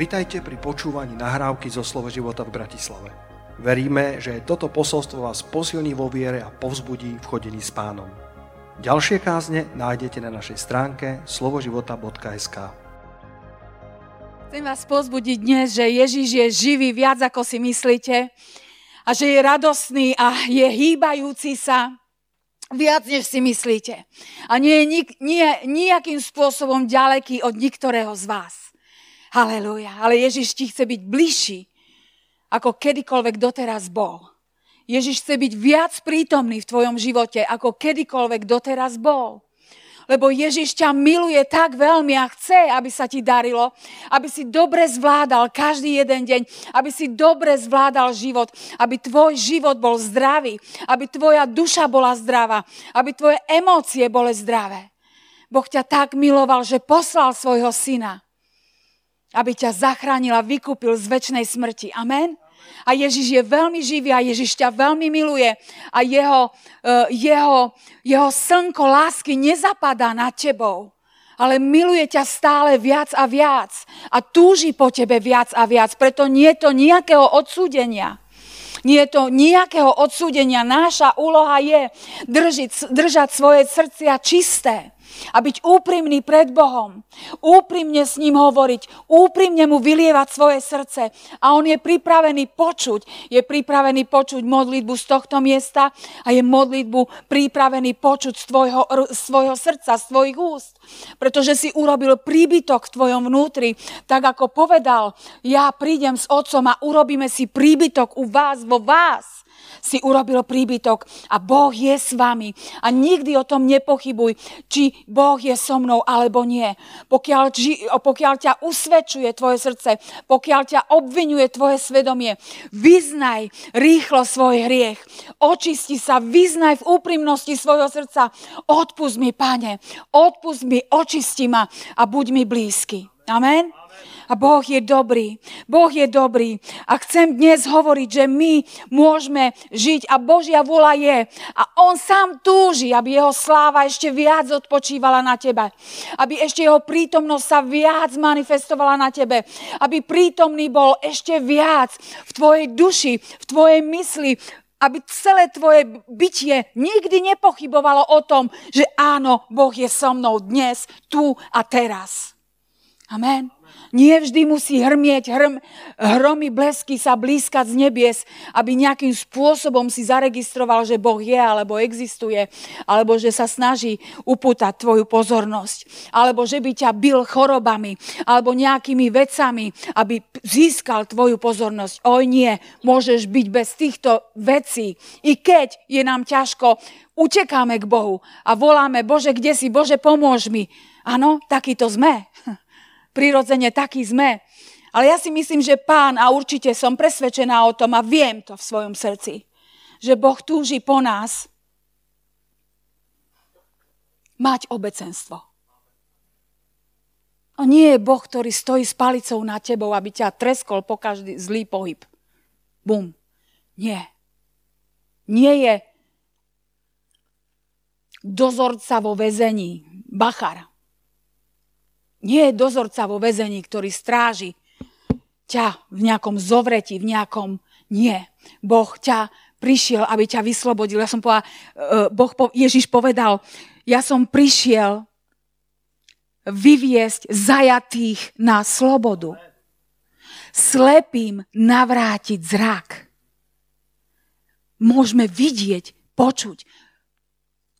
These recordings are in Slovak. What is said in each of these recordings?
Vitajte pri počúvaní nahrávky zo Slovo života v Bratislave. Veríme, že toto posolstvo vás posilní vo viere a povzbudí v chodení s pánom. Ďalšie kázne nájdete na našej stránke slovoživota.sk Chcem vás pozbudiť dnes, že Ježiš je živý viac ako si myslíte a že je radostný a je hýbajúci sa viac, než si myslíte. A nie je nik, nie, nejakým spôsobom ďaleký od niektorého z vás. Halelúja. Ale Ježiš ti chce byť bližší, ako kedykoľvek doteraz bol. Ježiš chce byť viac prítomný v tvojom živote, ako kedykoľvek doteraz bol. Lebo Ježiš ťa miluje tak veľmi a chce, aby sa ti darilo, aby si dobre zvládal každý jeden deň, aby si dobre zvládal život, aby tvoj život bol zdravý, aby tvoja duša bola zdravá, aby tvoje emócie boli zdravé. Boh ťa tak miloval, že poslal svojho syna, aby ťa zachránil a vykúpil z väčšnej smrti. Amen? A Ježiš je veľmi živý a Ježiš ťa veľmi miluje a jeho, uh, jeho, jeho slnko lásky nezapadá nad tebou, ale miluje ťa stále viac a viac a túži po tebe viac a viac. Preto nie je to nejakého odsúdenia. Nie je to nejakého odsúdenia. Náša úloha je držiť, držať svoje srdcia čisté a byť úprimný pred Bohom, úprimne s ním hovoriť, úprimne mu vylievať svoje srdce. A on je pripravený počuť, je pripravený počuť modlitbu z tohto miesta. A je modlitbu pripravený počuť z tvojho, svojho srdca, z tvojich úst. Pretože si urobil príbytok v tvojom vnútri, tak ako povedal, ja prídem s otcom a urobíme si príbytok u vás, vo vás si urobil príbytok a Boh je s vami. A nikdy o tom nepochybuj, či Boh je so mnou alebo nie. Pokiaľ, pokiaľ ťa usvedčuje tvoje srdce, pokiaľ ťa obvinuje tvoje svedomie, vyznaj rýchlo svoj hriech. Očisti sa, vyznaj v úprimnosti svojho srdca. Odpust mi, pane, odpust mi, očisti ma a buď mi blízky. Amen. A Boh je dobrý. Boh je dobrý. A chcem dnes hovoriť, že my môžeme žiť a Božia vola je. A On sám túži, aby Jeho sláva ešte viac odpočívala na tebe. Aby ešte Jeho prítomnosť sa viac manifestovala na tebe. Aby prítomný bol ešte viac v tvojej duši, v tvojej mysli, aby celé tvoje bytie nikdy nepochybovalo o tom, že áno, Boh je so mnou dnes, tu a teraz. Amen. Nie vždy musí hrmieť hrm, hromy blesky sa blízkať z nebies, aby nejakým spôsobom si zaregistroval, že Boh je alebo existuje, alebo že sa snaží upútať tvoju pozornosť, alebo že by ťa bil chorobami, alebo nejakými vecami, aby získal tvoju pozornosť. Oj nie, môžeš byť bez týchto vecí. I keď je nám ťažko, utekáme k Bohu a voláme, Bože, kde si? Bože, pomôž mi. Áno, takýto sme. prirodzene takí sme. Ale ja si myslím, že pán, a určite som presvedčená o tom a viem to v svojom srdci, že Boh túži po nás mať obecenstvo. On nie je Boh, ktorý stojí s palicou na tebou, aby ťa treskol po každý zlý pohyb. Bum. Nie. Nie je dozorca vo väzení, bachar. Nie je dozorca vo väzení, ktorý stráži ťa v nejakom zovreti, v nejakom... Nie. Boh ťa prišiel, aby ťa vyslobodil. Ja som povedal, e, boh, Ježiš povedal, ja som prišiel vyviesť zajatých na slobodu. Slepým navrátiť zrak. Môžeme vidieť, počuť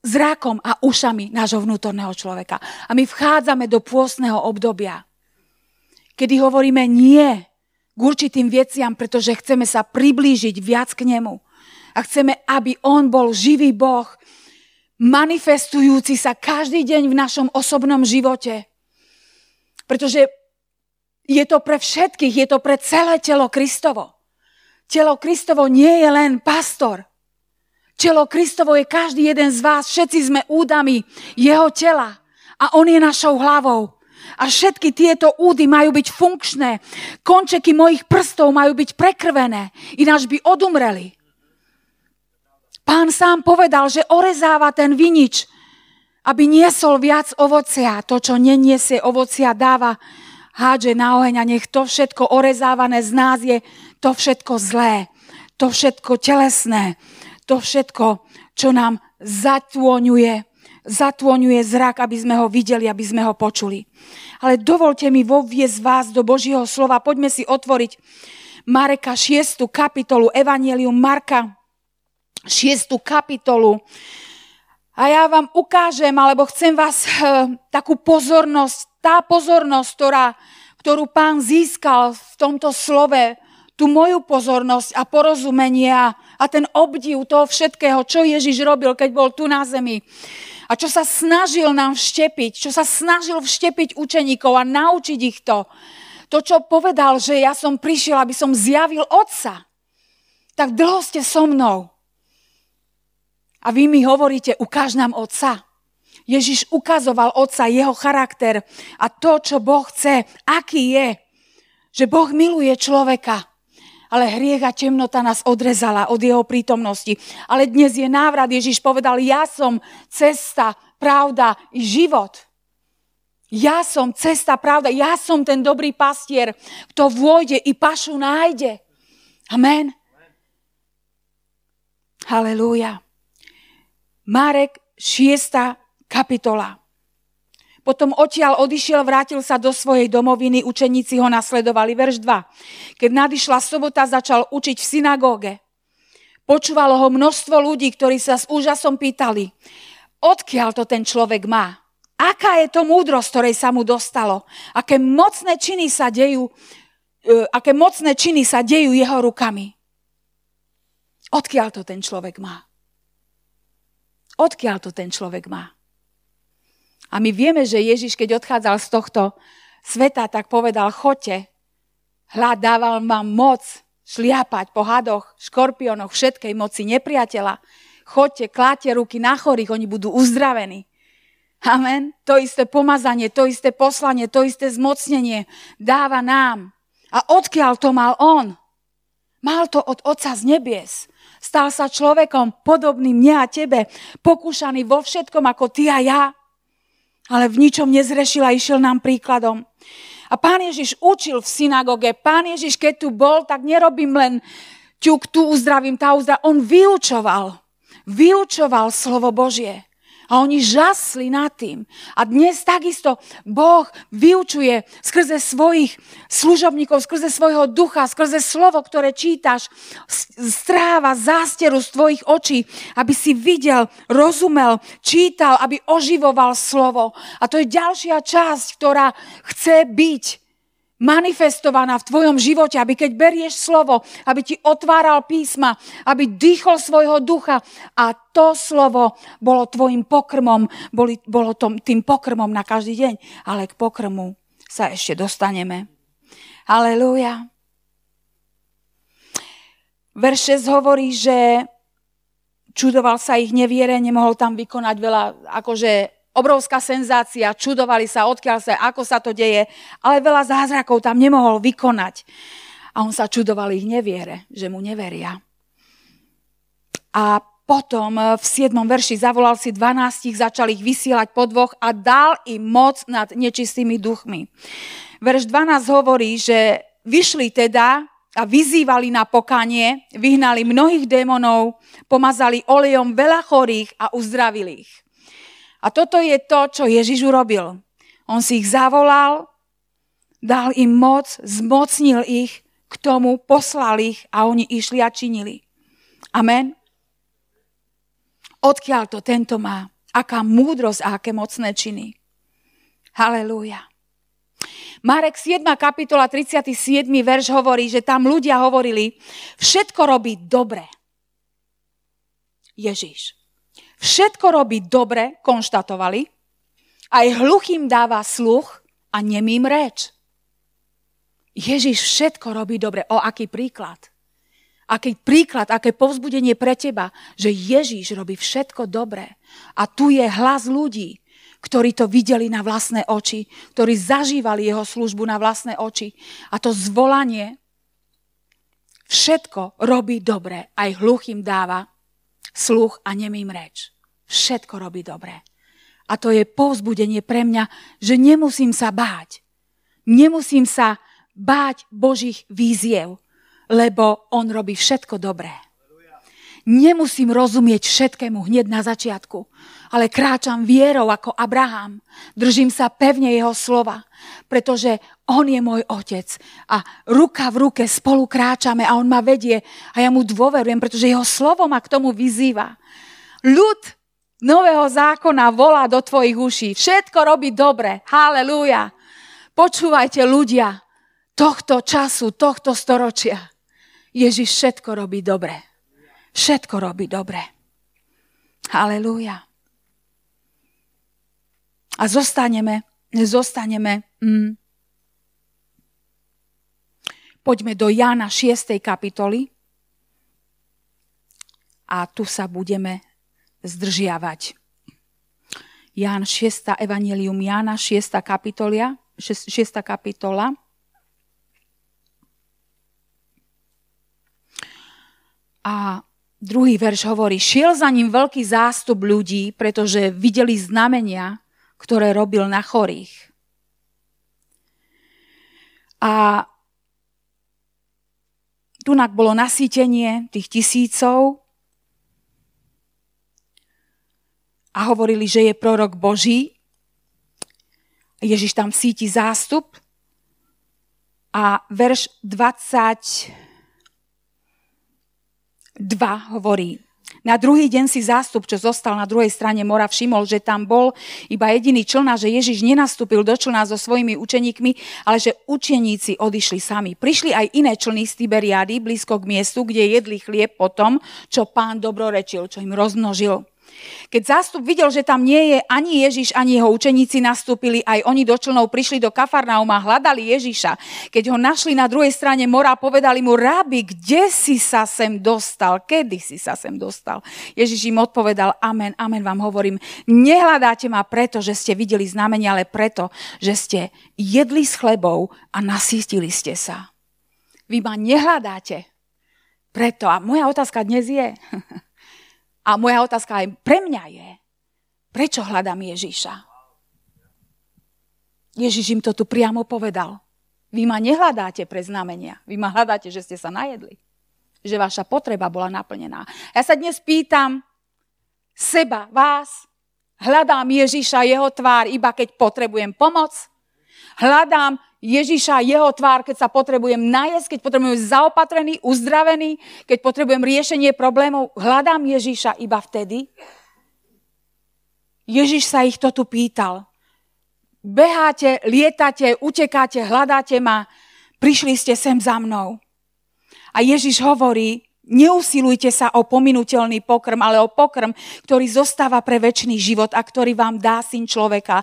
zrakom a ušami nášho vnútorného človeka. A my vchádzame do pôstneho obdobia, kedy hovoríme nie k určitým veciam, pretože chceme sa priblížiť viac k nemu. A chceme, aby on bol živý Boh, manifestujúci sa každý deň v našom osobnom živote. Pretože je to pre všetkých, je to pre celé telo Kristovo. Telo Kristovo nie je len pastor, Telo Kristovo je každý jeden z vás, všetci sme údami jeho tela a on je našou hlavou. A všetky tieto údy majú byť funkčné. Končeky mojich prstov majú byť prekrvené, ináč by odumreli. Pán sám povedal, že orezáva ten vinič, aby niesol viac ovocia. To, čo neniesie ovocia, dáva hádže na oheň a nech to všetko orezávané z nás je to všetko zlé, to všetko telesné, to všetko, čo nám zatôňuje, zatôňuje zrak, aby sme ho videli, aby sme ho počuli. Ale dovolte mi voviesť vás do Božieho slova. Poďme si otvoriť Mareka 6. kapitolu, Evangelium Marka 6. kapitolu. A ja vám ukážem, alebo chcem vás e, takú pozornosť, tá pozornosť, ktorá, ktorú pán získal v tomto slove, tú moju pozornosť a porozumenie a, a ten obdiv toho všetkého, čo Ježiš robil, keď bol tu na zemi. A čo sa snažil nám vštepiť, čo sa snažil vštepiť učeníkov a naučiť ich to. To, čo povedal, že ja som prišiel, aby som zjavil Otca. Tak dlho ste so mnou. A vy mi hovoríte, ukáž nám Otca. Ježiš ukazoval Otca, jeho charakter a to, čo Boh chce, aký je. Že Boh miluje človeka, ale hriech a temnota nás odrezala od jeho prítomnosti. Ale dnes je návrat, Ježiš povedal, ja som cesta, pravda i život. Ja som cesta, pravda, ja som ten dobrý pastier, kto vôjde i pašu nájde. Amen. Halelúja. Marek 6. kapitola. Potom odtiaľ odišiel, vrátil sa do svojej domoviny, učeníci ho nasledovali. Verš 2. Keď nadišla sobota, začal učiť v synagóge. Počúvalo ho množstvo ľudí, ktorí sa s úžasom pýtali, odkiaľ to ten človek má? Aká je to múdrosť, ktorej sa mu dostalo? Aké mocné činy sa dejú, e, aké mocné činy sa dejú jeho rukami? Odkiaľ to ten človek má? Odkiaľ to ten človek má? A my vieme, že Ježiš, keď odchádzal z tohto sveta, tak povedal, choďte, hľad dával vám moc šliapať po hadoch, škorpiónoch, všetkej moci nepriateľa. Choďte, kláte ruky na chorých, oni budú uzdravení. Amen. To isté pomazanie, to isté poslanie, to isté zmocnenie dáva nám. A odkiaľ to mal on? Mal to od Otca z nebies. Stal sa človekom podobným mne a tebe, pokúšaný vo všetkom ako ty a ja. Ale v ničom nezrešil a išiel nám príkladom. A pán Ježiš učil v synagóge. Pán Ježiš, keď tu bol, tak nerobím len ťuk, tu uzdravím, tá uzdravím. On vyučoval. Vyučoval slovo Božie. A oni žasli nad tým. A dnes takisto Boh vyučuje skrze svojich služobníkov, skrze svojho ducha, skrze slovo, ktoré čítaš, stráva zásteru z tvojich očí, aby si videl, rozumel, čítal, aby oživoval slovo. A to je ďalšia časť, ktorá chce byť manifestovaná v tvojom živote, aby keď berieš slovo, aby ti otváral písma, aby dýchol svojho ducha a to slovo bolo tvojim pokrmom, boli, bolo tom, tým pokrmom na každý deň, ale k pokrmu sa ešte dostaneme. Halelúja. Verš 6 hovorí, že čudoval sa ich neviere, nemohol tam vykonať veľa akože obrovská senzácia, čudovali sa, odkiaľ sa, ako sa to deje, ale veľa zázrakov tam nemohol vykonať. A on sa čudoval ich neviere, že mu neveria. A potom v 7. verši zavolal si 12, začal ich vysielať po dvoch a dal im moc nad nečistými duchmi. Verš 12 hovorí, že vyšli teda a vyzývali na pokanie, vyhnali mnohých démonov, pomazali olejom veľa chorých a uzdravili ich. A toto je to, čo Ježiš urobil. On si ich zavolal, dal im moc, zmocnil ich k tomu, poslal ich a oni išli a činili. Amen. Odkiaľ to tento má? Aká múdrosť a aké mocné činy. Halelúja. Marek 7. kapitola 37. verš hovorí, že tam ľudia hovorili, všetko robí dobre. Ježiš. Všetko robí dobre, konštatovali, aj hluchým dáva sluch a nemým reč. Ježiš všetko robí dobre. O aký príklad? Aký príklad, aké povzbudenie pre teba, že Ježiš robí všetko dobre. A tu je hlas ľudí, ktorí to videli na vlastné oči, ktorí zažívali jeho službu na vlastné oči. A to zvolanie všetko robí dobre, aj hluchým dáva sluch a nemým reč. Všetko robí dobre. A to je povzbudenie pre mňa, že nemusím sa báť. Nemusím sa báť Božích víziev, lebo On robí všetko dobré. Nemusím rozumieť všetkému hneď na začiatku, ale kráčam vierou ako Abraham. Držím sa pevne jeho slova, pretože on je môj otec a ruka v ruke spolu kráčame a on ma vedie a ja mu dôverujem, pretože jeho slovo ma k tomu vyzýva. Ľud nového zákona volá do tvojich uší. Všetko robí dobre. Halelúja. Počúvajte ľudia tohto času, tohto storočia. Ježiš všetko robí dobre. Všetko robí dobre. Halelúja. A zostaneme, zostaneme, mm, poďme do Jána 6. kapitoly a tu sa budeme zdržiavať. Ján 6. Evangelium Jána 6. kapitolia, 6. kapitola. A Druhý verš hovorí, šiel za ním veľký zástup ľudí, pretože videli znamenia, ktoré robil na chorých. A tunak bolo nasýtenie tých tisícov a hovorili, že je prorok Boží. Ježiš tam síti zástup a verš 20 2 hovorí, na druhý deň si zástup, čo zostal na druhej strane mora, všimol, že tam bol iba jediný člna, že Ježiš nenastúpil do člna so svojimi učeníkmi, ale že učeníci odišli sami. Prišli aj iné člny z Tiberiády, blízko k miestu, kde jedli chlieb po tom, čo pán dobrorečil, čo im rozmnožil. Keď zástup videl, že tam nie je ani Ježiš, ani jeho učeníci nastúpili, aj oni do člnov prišli do Kafarnauma, hľadali Ježiša. Keď ho našli na druhej strane mora, povedali mu, rábi, kde si sa sem dostal? Kedy si sa sem dostal? Ježiš im odpovedal, amen, amen vám hovorím, nehľadáte ma preto, že ste videli znamenia, ale preto, že ste jedli s chlebou a nasýstili ste sa. Vy ma nehľadáte preto. A moja otázka dnes je, A moja otázka aj pre mňa je, prečo hľadám Ježíša? Ježiš im to tu priamo povedal. Vy ma nehľadáte pre znamenia. Vy ma hľadáte, že ste sa najedli. Že vaša potreba bola naplnená. Ja sa dnes pýtam seba, vás, hľadám Ježiša, jeho tvár, iba keď potrebujem pomoc. Hľadám Ježiša, jeho tvár, keď sa potrebujem najesť, keď potrebujem zaopatrený, uzdravený, keď potrebujem riešenie problémov, hľadám Ježiša iba vtedy. Ježiš sa ich to tu pýtal. Beháte, lietate, utekáte, hľadáte ma, prišli ste sem za mnou. A Ježiš hovorí, neusilujte sa o pominutelný pokrm, ale o pokrm, ktorý zostáva pre väčší život a ktorý vám dá syn človeka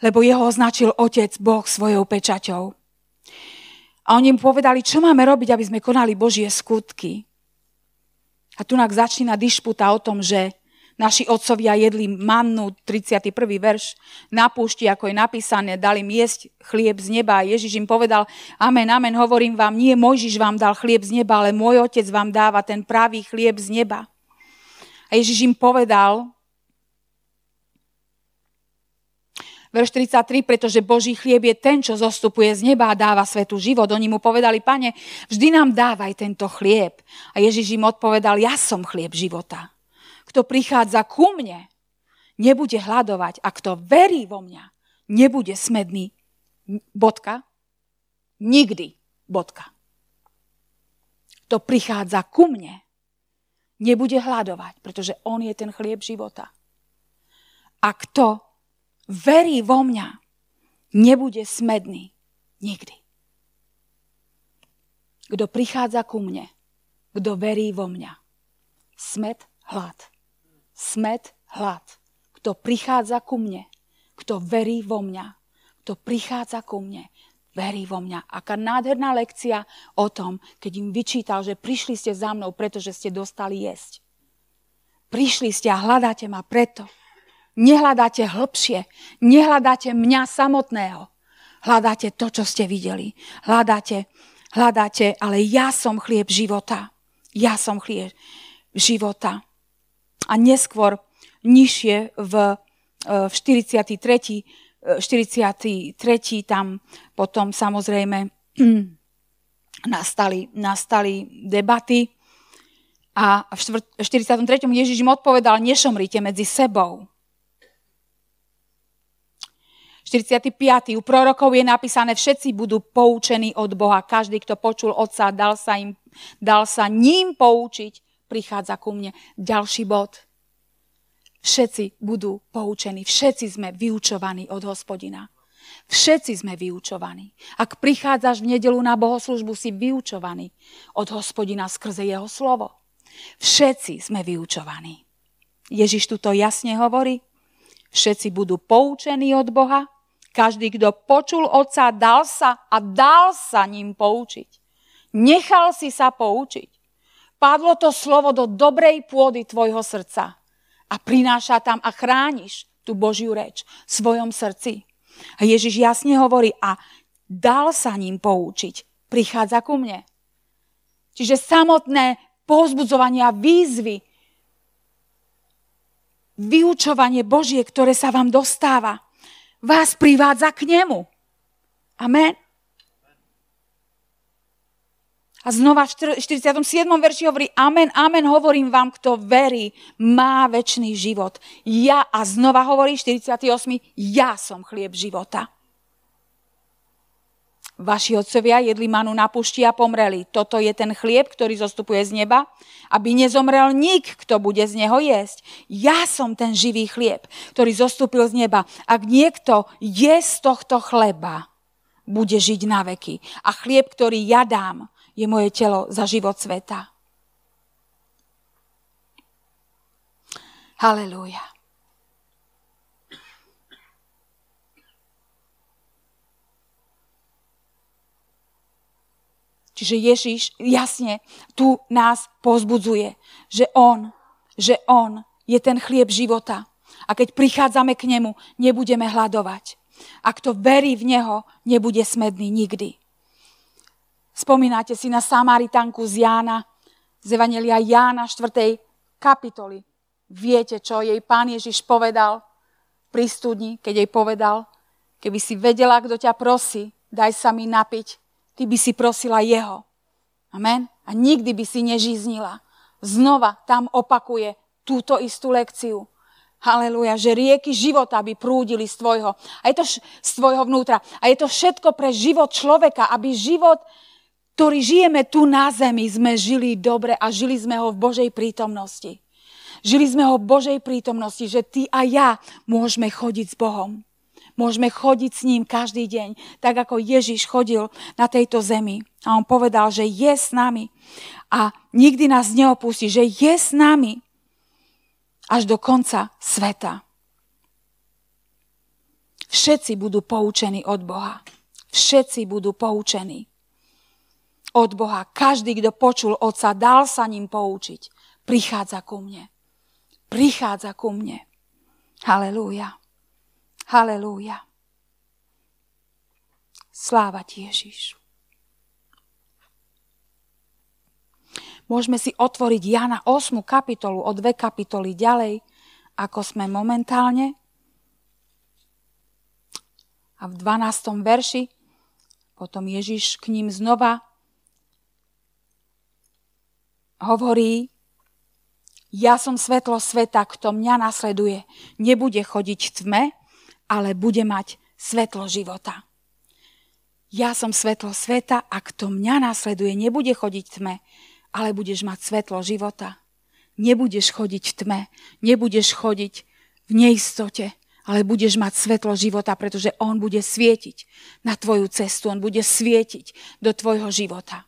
lebo jeho označil Otec Boh svojou pečaťou. A oni mu povedali, čo máme robiť, aby sme konali Božie skutky. A tu začína dišputa o tom, že naši otcovia jedli mannu, 31. verš, na púšti, ako je napísané, dali jesť chlieb z neba. A Ježiš im povedal, amen, amen, hovorím vám, nie Mojžiš vám dal chlieb z neba, ale môj otec vám dáva ten pravý chlieb z neba. A Ježiš im povedal, Verš 33, pretože Boží chlieb je ten, čo zostupuje z neba a dáva svetu život. Oni mu povedali, pane, vždy nám dávaj tento chlieb. A Ježiš im odpovedal, ja som chlieb života. Kto prichádza ku mne, nebude hľadovať a kto verí vo mňa, nebude smedný. Bodka. Nikdy. Bodka. Kto prichádza ku mne, nebude hľadovať, pretože on je ten chlieb života. A kto verí vo mňa, nebude smedný nikdy. Kto prichádza ku mne, kto verí vo mňa. Smet, hlad. Smet, hlad. Kto prichádza ku mne, kto verí vo mňa, kto prichádza ku mne, verí vo mňa. Aká nádherná lekcia o tom, keď im vyčítal, že prišli ste za mnou, pretože ste dostali jesť. Prišli ste a hľadáte ma preto, Nehľadáte hĺbšie, nehľadáte mňa samotného. Hľadáte to, čo ste videli. Hľadáte, hľadáte, ale ja som chlieb života. Ja som chlieb života. A neskôr, nižšie v, e, v 43. 43. tam potom samozrejme nastali, nastali debaty a v 43. Ježiš im odpovedal, nešomrite medzi sebou. 45. U prorokov je napísané, všetci budú poučení od Boha. Každý, kto počul Otca, dal sa, im, dal sa ním poučiť, prichádza ku mne. Ďalší bod. Všetci budú poučení. Všetci sme vyučovaní od hospodina. Všetci sme vyučovaní. Ak prichádzaš v nedelu na bohoslužbu, si vyučovaný od hospodina skrze jeho slovo. Všetci sme vyučovaní. Ježiš tu to jasne hovorí. Všetci budú poučení od Boha, každý, kto počul otca, dal sa a dal sa ním poučiť. Nechal si sa poučiť. Padlo to slovo do dobrej pôdy tvojho srdca a prináša tam a chrániš tú Božiu reč v svojom srdci. A Ježiš jasne hovorí, a dal sa ním poučiť. Prichádza ku mne. Čiže samotné povzbudzovanie a výzvy, vyučovanie Božie, ktoré sa vám dostáva, vás privádza k nemu. Amen. A znova v 47. verši hovorí, amen, amen, hovorím vám, kto verí, má väčší život. Ja, a znova hovorí 48. Ja som chlieb života. Vaši otcovia jedli manu na pušti a pomreli. Toto je ten chlieb, ktorý zostupuje z neba, aby nezomrel nik, kto bude z neho jesť. Ja som ten živý chlieb, ktorý zostúpil z neba. Ak niekto je z tohto chleba, bude žiť na veky. A chlieb, ktorý ja dám, je moje telo za život sveta. Halelúja. Čiže Ježiš jasne tu nás pozbudzuje, že On, že On je ten chlieb života. A keď prichádzame k nemu, nebudeme hľadovať. A kto verí v Neho, nebude smedný nikdy. Spomínate si na Samaritanku z Jána, z Evangelia Jána 4. kapitoly. Viete, čo jej pán Ježiš povedal pri studni, keď jej povedal, keby si vedela, kto ťa prosí, daj sa mi napiť, ty by si prosila jeho. Amen. A nikdy by si nežíznila. Znova tam opakuje túto istú lekciu. Haleluja, že rieky života by prúdili z tvojho, a je to z tvojho vnútra. A je to všetko pre život človeka, aby život, ktorý žijeme tu na zemi, sme žili dobre a žili sme ho v Božej prítomnosti. Žili sme ho v Božej prítomnosti, že ty a ja môžeme chodiť s Bohom. Môžeme chodiť s ním každý deň, tak ako Ježiš chodil na tejto zemi. A on povedal, že je s nami a nikdy nás neopustí, že je s nami až do konca sveta. Všetci budú poučení od Boha. Všetci budú poučení od Boha. Každý, kto počul Otca, dal sa ním poučiť. Prichádza ku mne. Prichádza ku mne. Halelúja. Halelúja. Sláva ti, Ježiš. Môžeme si otvoriť Jana 8. kapitolu o dve kapitoly ďalej, ako sme momentálne. A v 12. verši potom Ježiš k ním znova hovorí, ja som svetlo sveta, kto mňa nasleduje, nebude chodiť v tme, ale bude mať svetlo života. Ja som svetlo sveta a kto mňa následuje, nebude chodiť tme, ale budeš mať svetlo života. Nebudeš chodiť v tme, nebudeš chodiť v neistote, ale budeš mať svetlo života, pretože On bude svietiť na tvoju cestu, On bude svietiť do tvojho života.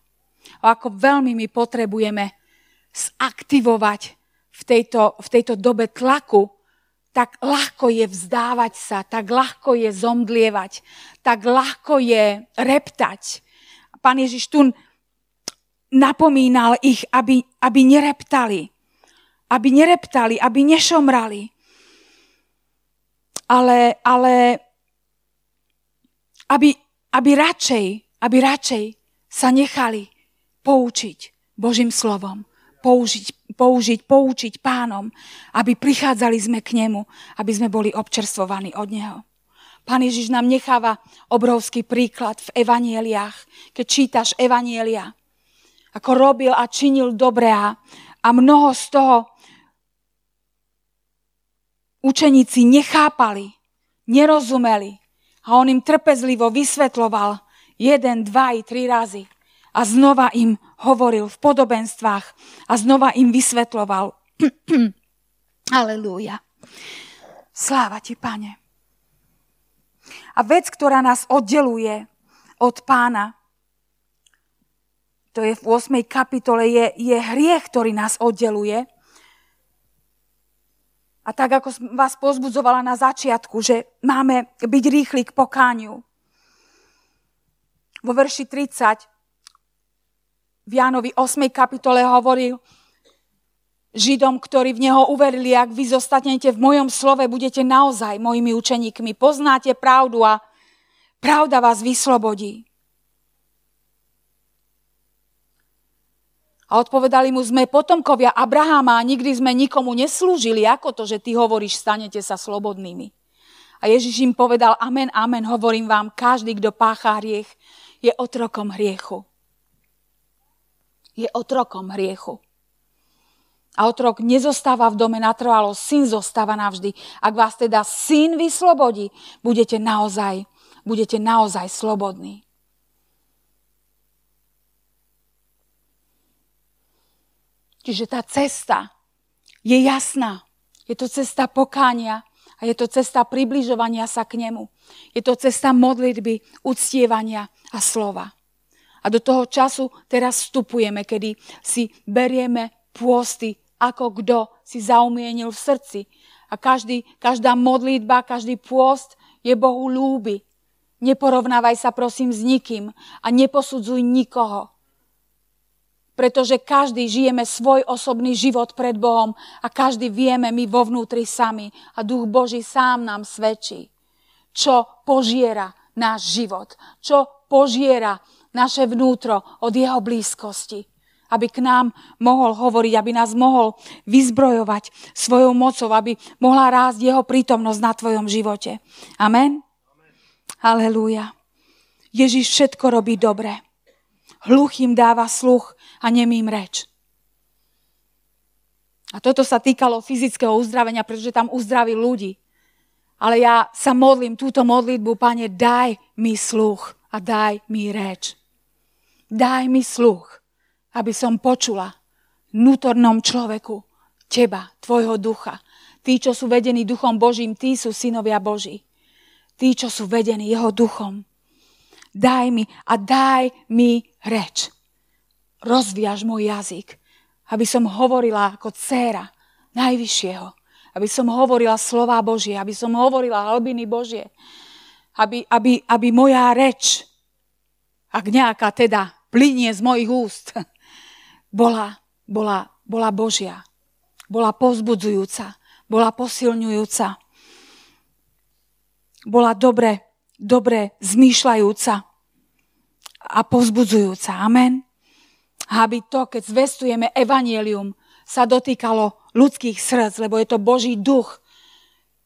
A ako veľmi my potrebujeme zaktivovať v tejto, v tejto dobe tlaku tak ľahko je vzdávať sa, tak ľahko je zomdlievať, tak ľahko je reptať. Pán Ježiš tu napomínal ich, aby, aby nereptali, aby nereptali, aby nešomrali. Ale, ale aby, aby radšej, aby radšej sa nechali poučiť Božím slovom použiť, použiť, poučiť pánom, aby prichádzali sme k nemu, aby sme boli občerstvovaní od neho. Pán Ježiš nám necháva obrovský príklad v evanieliách, keď čítaš evanielia. Ako robil a činil dobré a mnoho z toho učeníci nechápali, nerozumeli. A on im trpezlivo vysvetloval jeden, dva i tri razy. A znova im hovoril v podobenstvách a znova im vysvetloval. Halelúja. Sláva ti, pane. A vec, ktorá nás oddeluje od pána, to je v 8. kapitole, je, je hriech, ktorý nás oddeluje. A tak, ako vás pozbudzovala na začiatku, že máme byť rýchli k pokániu. Vo verši 30 v Jánovi 8. kapitole hovoril Židom, ktorí v Neho uverili, ak vy zostanete v mojom slove, budete naozaj mojimi učeníkmi. Poznáte pravdu a pravda vás vyslobodí. A odpovedali mu, sme potomkovia Abraháma a nikdy sme nikomu neslúžili. Ako to, že ty hovoríš, stanete sa slobodnými? A Ježiš im povedal, amen, amen, hovorím vám, každý, kto páchá hriech, je otrokom hriechu. Je otrokom hriechu. A otrok nezostáva v dome natrvalo, syn zostáva navždy. Ak vás teda syn vyslobodí, budete naozaj, budete naozaj slobodní. Čiže tá cesta je jasná. Je to cesta pokánia a je to cesta približovania sa k nemu. Je to cesta modlitby, uctievania a slova. A do toho času teraz vstupujeme, kedy si berieme pôsty, ako kto si zaumienil v srdci. A každý, každá modlitba, každý pôst je Bohu lúby. Neporovnávaj sa prosím s nikým a neposudzuj nikoho pretože každý žijeme svoj osobný život pred Bohom a každý vieme my vo vnútri sami a Duch Boží sám nám svedčí, čo požiera náš život, čo požiera naše vnútro od jeho blízkosti. Aby k nám mohol hovoriť, aby nás mohol vyzbrojovať svojou mocou, aby mohla rásť jeho prítomnosť na tvojom živote. Amen? Amen. Halelúja. Ježiš všetko robí dobre. Hluchým dáva sluch a nemým reč. A toto sa týkalo fyzického uzdravenia, pretože tam uzdravil ľudí. Ale ja sa modlím túto modlitbu, Pane, daj mi sluch a daj mi reč. Daj mi sluch, aby som počula vnútornom človeku teba, tvojho ducha. Tí, čo sú vedení duchom Božím, tí sú synovia Boží. Tí, čo sú vedení jeho duchom. Daj mi a daj mi reč rozviaž môj jazyk, aby som hovorila ako dcéra Najvyššieho, aby som hovorila slova Božie, aby som hovorila hlbiny Božie, aby, aby, aby moja reč, ak nejaká teda plinie z mojich úst, bola, bola, bola Božia, bola povzbudzujúca, bola posilňujúca, bola dobre, dobre zmýšľajúca a povzbudzujúca. Amen aby to, keď zvestujeme evanielium, sa dotýkalo ľudských srdc, lebo je to Boží duch.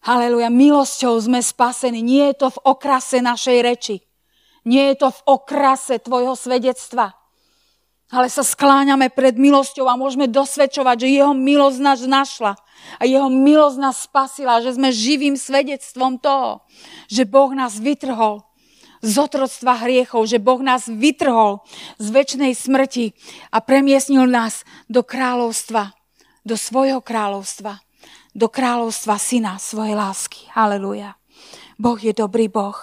Haleluja, milosťou sme spasení. Nie je to v okrase našej reči. Nie je to v okrase tvojho svedectva. Ale sa skláňame pred milosťou a môžeme dosvedčovať, že jeho milosť nás našla. A jeho milosť nás spasila, že sme živým svedectvom toho, že Boh nás vytrhol z otroctva hriechov, že Boh nás vytrhol z väčšnej smrti a premiesnil nás do kráľovstva, do svojho kráľovstva, do kráľovstva syna svojej lásky. Haleluja. Boh je dobrý Boh.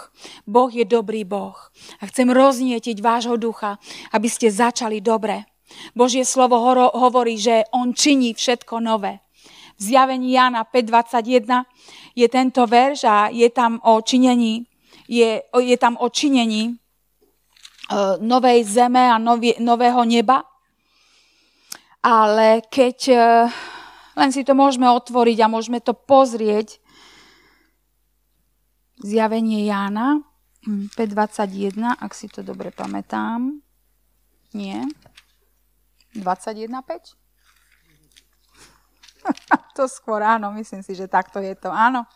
Boh je dobrý Boh. A chcem roznietiť vášho ducha, aby ste začali dobre. Božie slovo hovorí, že On činí všetko nové. V zjavení Jana 5.21 je tento verš a je tam o činení je, je tam o činení e, novej zeme a novie, nového neba. Ale keď e, len si to môžeme otvoriť a môžeme to pozrieť, zjavenie Jána 5.21, hm, ak si to dobre pamätám. Nie. 21.5? to skôr áno, myslím si, že takto je to. Áno.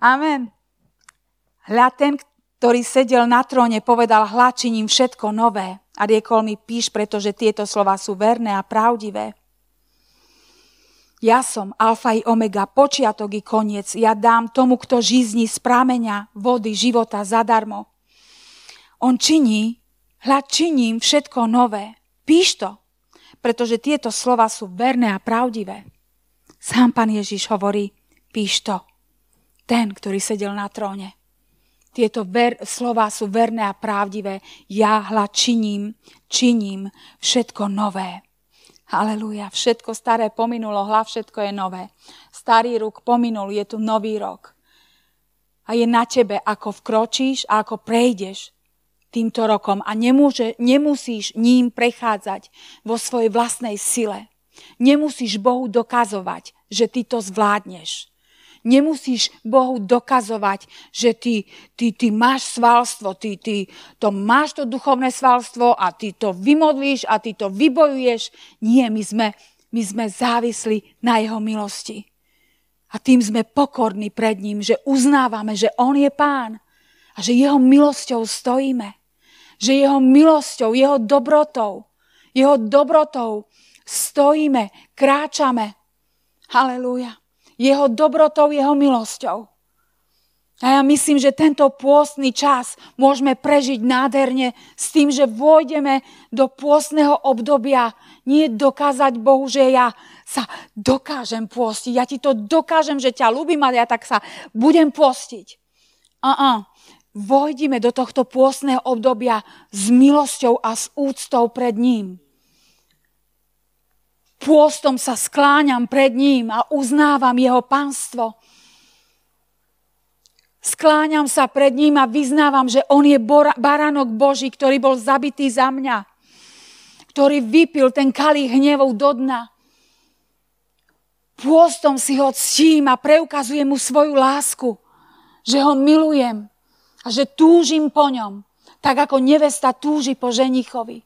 Amen. Hľa ten, ktorý sedel na tróne, povedal, hľačiním všetko nové. A riekol mi, píš, pretože tieto slova sú verné a pravdivé. Ja som alfa i omega, počiatok i koniec. Ja dám tomu, kto žízni z prámenia vody života zadarmo. On činí, hľad činím všetko nové. Píš to, pretože tieto slova sú verné a pravdivé. Sám pán Ježiš hovorí, píš to. Ten, ktorý sedel na tróne. Tieto ver, slova sú verné a pravdivé. Ja hľad činím, činím všetko nové. Halelúja, všetko staré pominulo, hlav všetko je nové. Starý rok pominul, je tu nový rok. A je na tebe, ako vkročíš a ako prejdeš týmto rokom a nemôže, nemusíš ním prechádzať vo svojej vlastnej sile. Nemusíš Bohu dokazovať, že ty to zvládneš. Nemusíš Bohu dokazovať, že ty, ty, ty máš svalstvo, ty, ty to máš to duchovné svalstvo a ty to vymodlíš a ty to vybojuješ. Nie, my sme, my sme závisli na jeho milosti. A tým sme pokorní pred ním, že uznávame, že on je pán a že jeho milosťou stojíme. Že jeho milosťou, jeho dobrotou, jeho dobrotou stojíme, kráčame. Halelúja jeho dobrotou, jeho milosťou. A ja myslím, že tento pôstny čas môžeme prežiť nádherne s tým, že vôjdeme do pôstneho obdobia. Nie dokázať Bohu, že ja sa dokážem pôstiť. Ja ti to dokážem, že ťa ľúbim a ja tak sa budem postiť. Uh-uh. Vojdime do tohto pôstneho obdobia s milosťou a s úctou pred ním pôstom sa skláňam pred ním a uznávam jeho pánstvo. Skláňam sa pred ním a vyznávam, že on je baránok Boží, ktorý bol zabitý za mňa, ktorý vypil ten kalý hnevov do dna. Pôstom si ho ctím a preukazujem mu svoju lásku, že ho milujem a že túžim po ňom, tak ako nevesta túži po ženichovi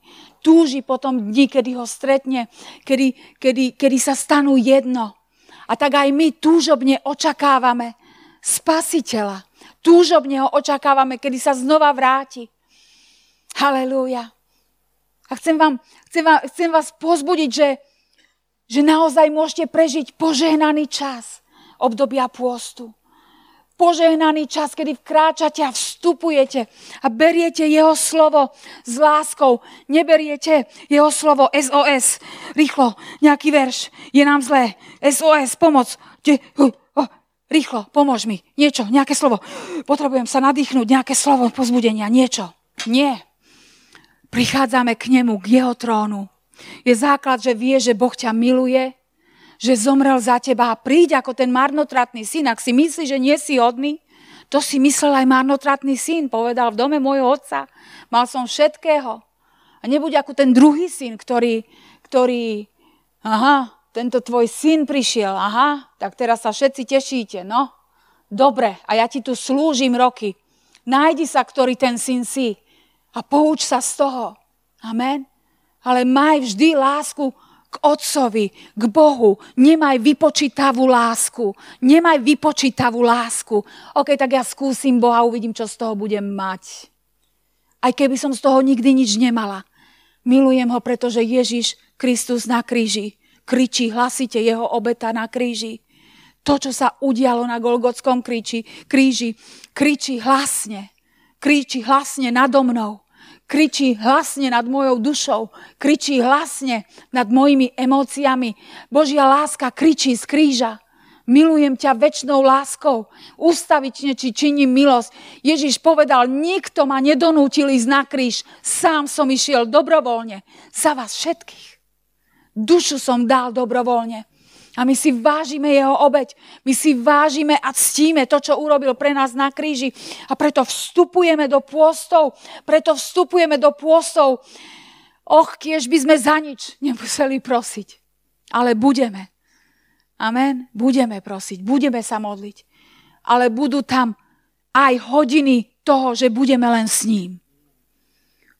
túži po tom dni, kedy ho stretne, kedy, kedy, kedy sa stanú jedno. A tak aj my túžobne očakávame spasiteľa. Túžobne ho očakávame, kedy sa znova vráti. Halelúja. A chcem, vám, chcem, vám, chcem vás pozbudiť, že, že naozaj môžete prežiť požehnaný čas obdobia pôstu požehnaný čas, kedy vkráčate a vstupujete a beriete jeho slovo s láskou. Neberiete jeho slovo SOS. Rýchlo, nejaký verš. Je nám zlé. SOS, pomoc. rýchlo, pomôž mi. Niečo, nejaké slovo. Potrebujem sa nadýchnuť, nejaké slovo pozbudenia, niečo. Nie. Prichádzame k nemu, k jeho trónu. Je základ, že vie, že Boh ťa miluje, že zomrel za teba a príď ako ten marnotratný syn. Ak si myslíš, že nie si hodný, to si myslel aj marnotratný syn, povedal v dome môjho otca. Mal som všetkého. A nebuď ako ten druhý syn, ktorý, ktorý, aha, tento tvoj syn prišiel, aha, tak teraz sa všetci tešíte, no. Dobre, a ja ti tu slúžim roky. Nájdi sa, ktorý ten syn si a pouč sa z toho. Amen. Ale maj vždy lásku k Otcovi, k Bohu. Nemaj vypočítavú lásku. Nemaj vypočítavú lásku. OK, tak ja skúsim Boha, uvidím, čo z toho budem mať. Aj keby som z toho nikdy nič nemala. Milujem ho, pretože Ježiš Kristus na kríži kričí hlasite jeho obeta na kríži. To, čo sa udialo na Golgotskom kríži, kríži kričí hlasne. Kričí hlasne nado mnou kričí hlasne nad mojou dušou, kričí hlasne nad mojimi emóciami. Božia láska kričí z kríža. Milujem ťa väčšnou láskou. Ustavične či činím milosť. Ježiš povedal, nikto ma nedonútil ísť na kríž. Sám som išiel dobrovoľne. Za vás všetkých. Dušu som dal dobrovoľne. A my si vážime jeho obeď. My si vážime a ctíme to, čo urobil pre nás na kríži. A preto vstupujeme do pôstov. Preto vstupujeme do pôstov. Och, kiež by sme za nič nemuseli prosiť. Ale budeme. Amen. Budeme prosiť. Budeme sa modliť. Ale budú tam aj hodiny toho, že budeme len s ním.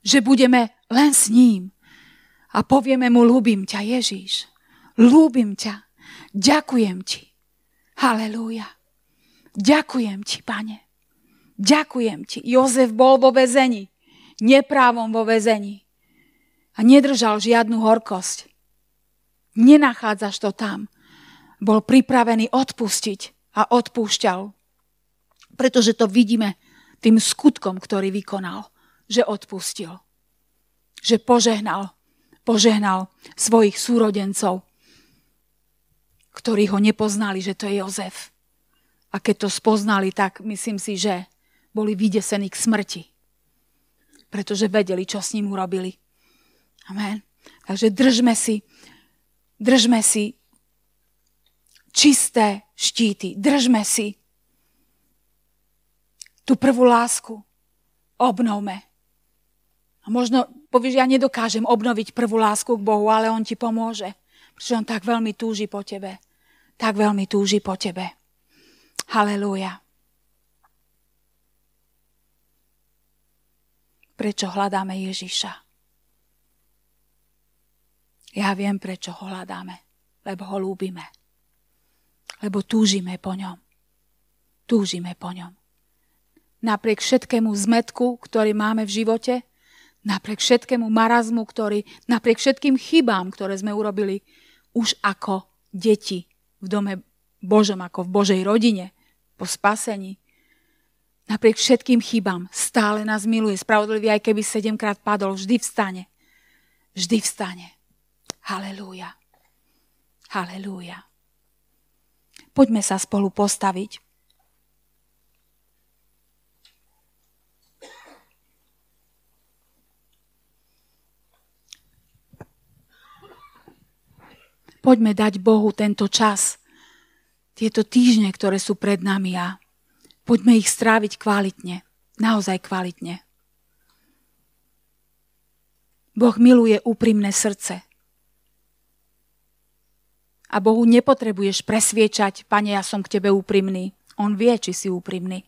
Že budeme len s ním. A povieme mu, ľúbim ťa, Ježíš. Ľúbim ťa. Ďakujem ti. Halelúja. Ďakujem ti, pane. Ďakujem ti. Jozef bol vo väzení. Neprávom vo väzení. A nedržal žiadnu horkosť. Nenachádzaš to tam. Bol pripravený odpustiť a odpúšťal. Pretože to vidíme tým skutkom, ktorý vykonal. Že odpustil. Že požehnal. Požehnal svojich súrodencov, ktorí ho nepoznali, že to je Jozef. A keď to spoznali, tak myslím si, že boli vydesení k smrti. Pretože vedeli, čo s ním urobili. Amen. Takže držme si, držme si čisté štíty. Držme si tú prvú lásku. Obnovme. A možno povieš, ja nedokážem obnoviť prvú lásku k Bohu, ale On ti pomôže. Pretože On tak veľmi túži po tebe. Tak veľmi túži po tebe. Halelúja. Prečo hľadáme Ježiša? Ja viem, prečo ho hľadáme. Lebo ho lúbime. Lebo túžime po ňom. Túžime po ňom. Napriek všetkému zmetku, ktorý máme v živote, napriek všetkému marazmu, ktorý, napriek všetkým chybám, ktoré sme urobili už ako deti v dome Božom, ako v Božej rodine, po spasení. Napriek všetkým chybám stále nás miluje. Spravodlivý, aj keby sedemkrát padol, vždy vstane. Vždy vstane. Halelúja. Halelúja. Poďme sa spolu postaviť. Poďme dať Bohu tento čas tieto týždne, ktoré sú pred nami a poďme ich stráviť kvalitne, naozaj kvalitne. Boh miluje úprimné srdce. A Bohu nepotrebuješ presviečať, pane, ja som k tebe úprimný. On vie, či si úprimný.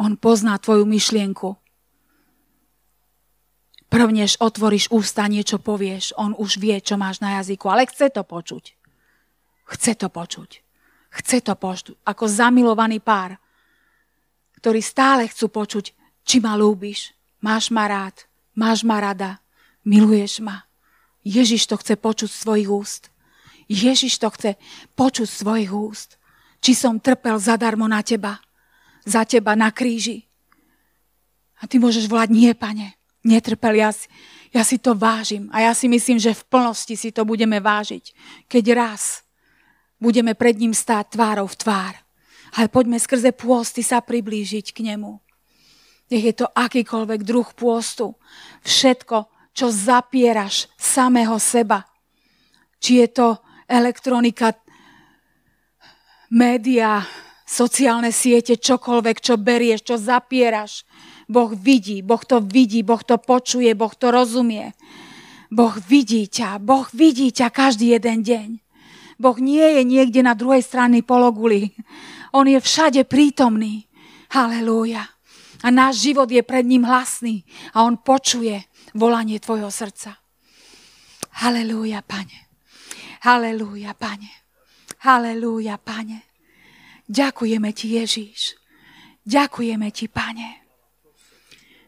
On pozná tvoju myšlienku. Prvnež otvoríš ústa, niečo povieš, on už vie, čo máš na jazyku, ale chce to počuť. Chce to počuť. Chce to počuť. Ako zamilovaný pár, ktorí stále chcú počuť, či ma lúbiš, máš ma rád, máš ma rada, miluješ ma. Ježiš to chce počuť z svojich úst. Ježiš to chce počuť z svojich úst. Či som trpel zadarmo na teba, za teba na kríži. A ty môžeš volať, nie, pane, netrpel, ja si, ja si to vážim. A ja si myslím, že v plnosti si to budeme vážiť, keď raz budeme pred ním stáť tvárou v tvár. Ale poďme skrze pôsty sa priblížiť k nemu. Nech je to akýkoľvek druh pôstu. Všetko, čo zapieraš samého seba. Či je to elektronika, média, sociálne siete, čokoľvek, čo berieš, čo zapieraš. Boh vidí, Boh to vidí, Boh to počuje, Boh to rozumie. Boh vidí ťa, Boh vidí ťa každý jeden deň. Boh nie je niekde na druhej strane pologuly. On je všade prítomný. Halelúja. A náš život je pred ním hlasný a on počuje volanie tvojho srdca. Halelúja, pane. Halelúja, pane. Halelúja, pane. Ďakujeme ti, Ježíš. Ďakujeme ti, pane.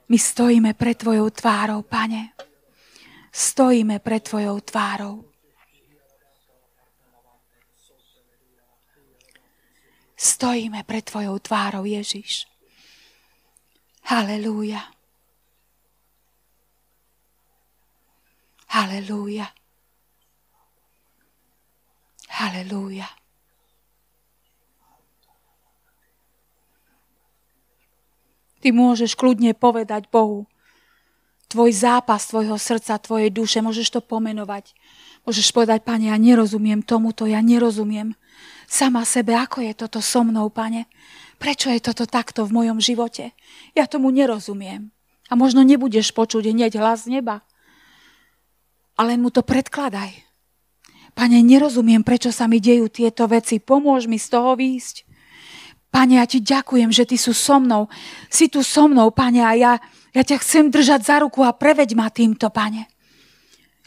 My stojíme pred tvojou tvárou, pane. Stojíme pred tvojou tvárou. Stojíme pred Tvojou tvárou, Ježiš. Halelúja. Halelúja. Halelúja. Ty môžeš kľudne povedať Bohu tvoj zápas tvojho srdca, tvojej duše, môžeš to pomenovať. Môžeš povedať, Pane, ja nerozumiem tomuto, ja nerozumiem sama sebe, ako je toto so mnou, pane. Prečo je toto takto v mojom živote? Ja tomu nerozumiem. A možno nebudeš počuť hneď hlas neba. Ale mu to predkladaj. Pane, nerozumiem, prečo sa mi dejú tieto veci. Pomôž mi z toho výjsť. Pane, ja ti ďakujem, že ty sú so mnou. Si tu so mnou, pane, a ja, ja ťa chcem držať za ruku a preveď ma týmto, pane.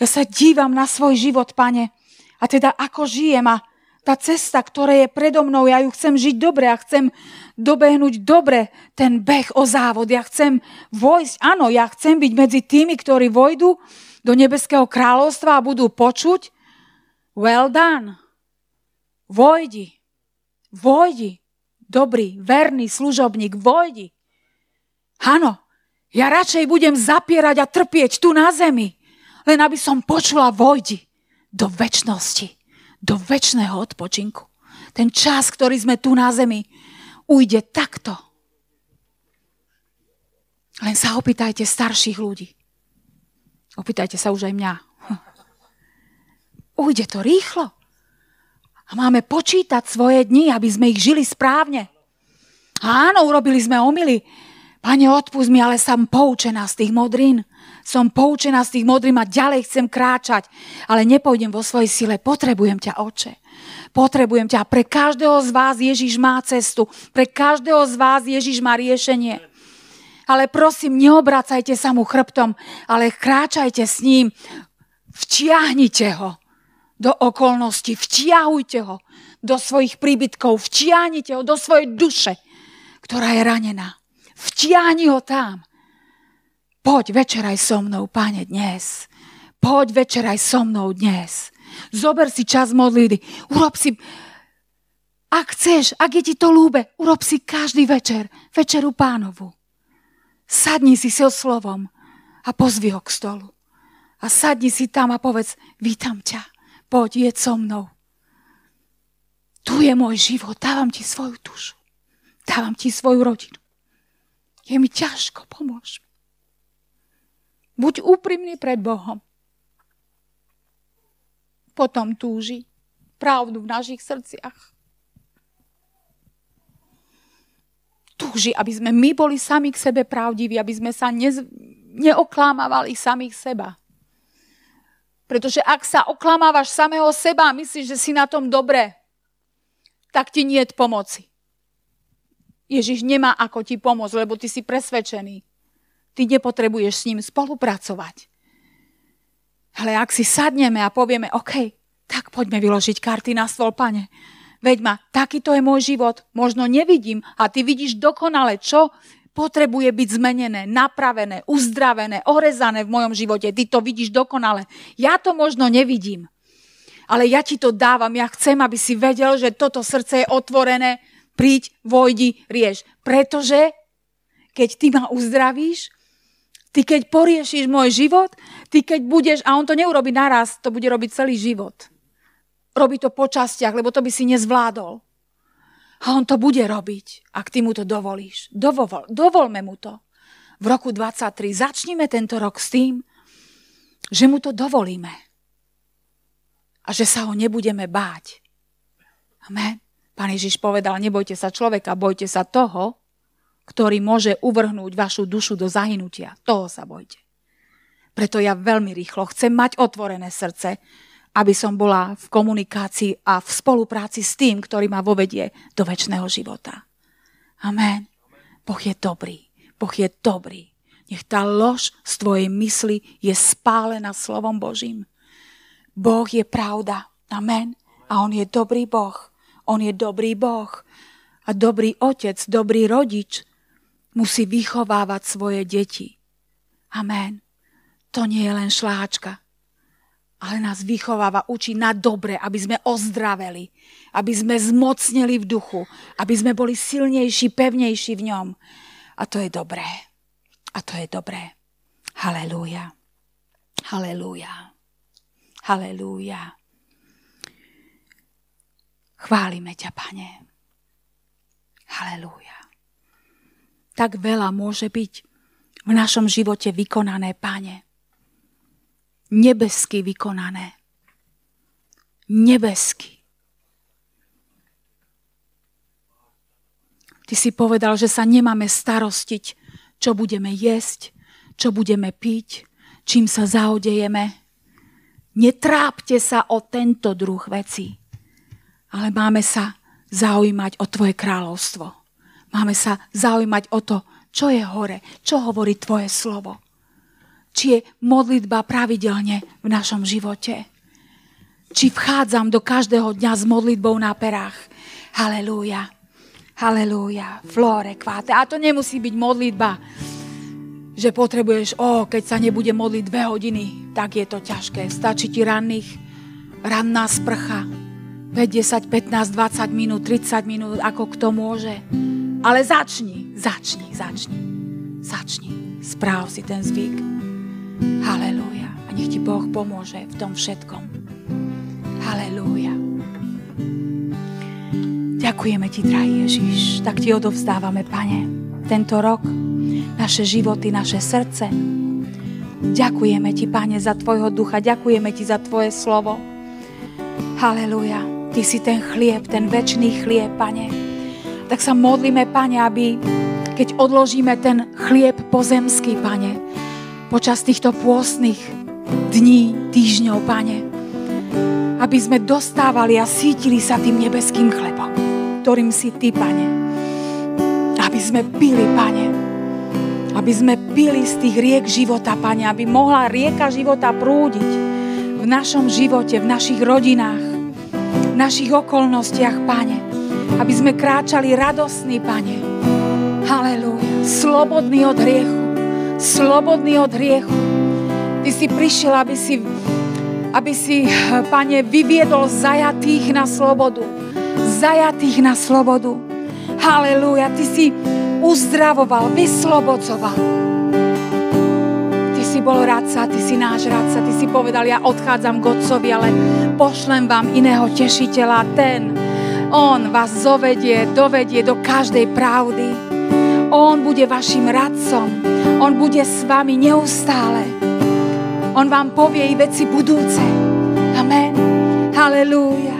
Ja sa dívam na svoj život, pane. A teda ako žijem a tá cesta, ktorá je predo mnou, ja ju chcem žiť dobre a chcem dobehnúť dobre ten beh o závod. Ja chcem vojsť, áno, ja chcem byť medzi tými, ktorí vojdu do nebeského kráľovstva a budú počuť well done. Vojdi, vojdi, dobrý, verný služobník, vojdi. Áno, ja radšej budem zapierať a trpieť tu na zemi, len aby som počula vojdi do väčšnosti, do väčšného odpočinku. Ten čas, ktorý sme tu na zemi, ujde takto. Len sa opýtajte starších ľudí. Opýtajte sa už aj mňa. Ujde to rýchlo. A máme počítať svoje dni, aby sme ich žili správne. Áno, urobili sme omily. Pane, odpust mi, ale som poučená z tých modrín. Som poučená z tých modrín a ďalej chcem kráčať. Ale nepôjdem vo svojej sile. Potrebujem ťa, oče. Potrebujem ťa. Pre každého z vás Ježiš má cestu. Pre každého z vás Ježiš má riešenie. Ale prosím, neobracajte sa mu chrbtom, ale kráčajte s ním. Vtiahnite ho do okolností. Vtiahujte ho do svojich príbytkov. Vtiahnite ho do svojej duše, ktorá je ranená. Vtiahni ho tam. Poď večeraj so mnou, pane, dnes. Poď večeraj so mnou dnes. Zober si čas modlitby. Urob si, ak chceš, ak je ti to lúbe, urob si každý večer, večeru pánovu. Sadni si so slovom a pozvi ho k stolu. A sadni si tam a povedz, vítam ťa, poď, je so mnou. Tu je môj život, dávam ti svoju dušu. Dávam ti svoju rodinu. Je mi ťažko, pomôž mi. Buď úprimný pred Bohom. Potom túži pravdu v našich srdciach. Túži, aby sme my boli sami k sebe pravdiví, aby sme sa ne, neoklámavali samých seba. Pretože ak sa oklamávaš samého seba a myslíš, že si na tom dobre, tak ti je pomoci. Ježiš nemá ako ti pomôcť, lebo ty si presvedčený. Ty nepotrebuješ s ním spolupracovať. Ale ak si sadneme a povieme, OK, tak poďme vyložiť karty na stôl, pane. Veď ma, takýto je môj život. Možno nevidím a ty vidíš dokonale, čo potrebuje byť zmenené, napravené, uzdravené, orezané v mojom živote. Ty to vidíš dokonale. Ja to možno nevidím. Ale ja ti to dávam. Ja chcem, aby si vedel, že toto srdce je otvorené príď, vojdi, rieš. Pretože keď ty ma uzdravíš, ty keď poriešiš môj život, ty keď budeš, a on to neurobi naraz, to bude robiť celý život. Robí to po častiach, lebo to by si nezvládol. A on to bude robiť, ak ty mu to dovolíš. Dovol, dovolme mu to. V roku 23 začnime tento rok s tým, že mu to dovolíme. A že sa ho nebudeme báť. Amen. Pán Ježiš povedal, nebojte sa človeka, bojte sa toho, ktorý môže uvrhnúť vašu dušu do zahynutia. Toho sa bojte. Preto ja veľmi rýchlo chcem mať otvorené srdce, aby som bola v komunikácii a v spolupráci s tým, ktorý ma vovedie do väčšného života. Amen. Boh je dobrý. Boh je dobrý. Nech tá lož z tvojej mysli je spálená slovom Božím. Boh je pravda. Amen. A On je dobrý Boh. On je dobrý Boh. A dobrý otec, dobrý rodič musí vychovávať svoje deti. Amen. To nie je len šláčka, ale nás vychováva, učí na dobre, aby sme ozdraveli, aby sme zmocnili v duchu, aby sme boli silnejší, pevnejší v ňom. A to je dobré. A to je dobré. Halelúja. Halelúja. Halelúja. Chválime ťa, Pane. Halelúja. Tak veľa môže byť v našom živote vykonané, Pane. Nebesky vykonané. Nebesky. Ty si povedal, že sa nemáme starostiť, čo budeme jesť, čo budeme piť, čím sa zaodejeme. Netrápte sa o tento druh veci ale máme sa zaujímať o Tvoje kráľovstvo. Máme sa zaujímať o to, čo je hore, čo hovorí Tvoje slovo. Či je modlitba pravidelne v našom živote. či vchádzam do každého dňa s modlitbou na perách. Halelúja. Halelúja. Flore, kváte. A to nemusí byť modlitba, že potrebuješ, o, keď sa nebude modliť dve hodiny, tak je to ťažké. Stačí ti ranných, ranná sprcha, 5, 10, 15, 20 minút, 30 minút, ako kto môže. Ale začni, začni, začni, začni. Správ si ten zvyk. Halelúja. A nech ti Boh pomôže v tom všetkom. Halelúja. Ďakujeme ti, drahý Ježiš. Tak ti odovzdávame, Pane, tento rok naše životy, naše srdce. Ďakujeme Ti, Pane, za Tvojho ducha, ďakujeme Ti za Tvoje slovo. Haleluja. Ty si ten chlieb, ten väčší chlieb, Pane. Tak sa modlíme, Pane, aby keď odložíme ten chlieb pozemský, Pane, počas týchto pôstnych dní, týždňov, Pane, aby sme dostávali a sítili sa tým nebeským chlebom, ktorým si Ty, Pane. Aby sme pili, Pane, aby sme pili z tých riek života, Pane, aby mohla rieka života prúdiť v našom živote, v našich rodinách, v našich okolnostiach, Pane. Aby sme kráčali radosný, Pane. Halelúja. Slobodný od hriechu. Slobodný od hriechu. Ty si prišiel, aby si, aby si, Pane, vyviedol zajatých na slobodu. Zajatých na slobodu. Halelúja. Ty si uzdravoval, vyslobodzoval. Ty si bol radca, ty si náš radca, ty si povedal, ja odchádzam k Otcovi, ale pošlem vám iného tešiteľa, ten, on vás zovedie, dovedie do každej pravdy. On bude vašim radcom. On bude s vami neustále. On vám povie i veci budúce. Amen. Halelúja.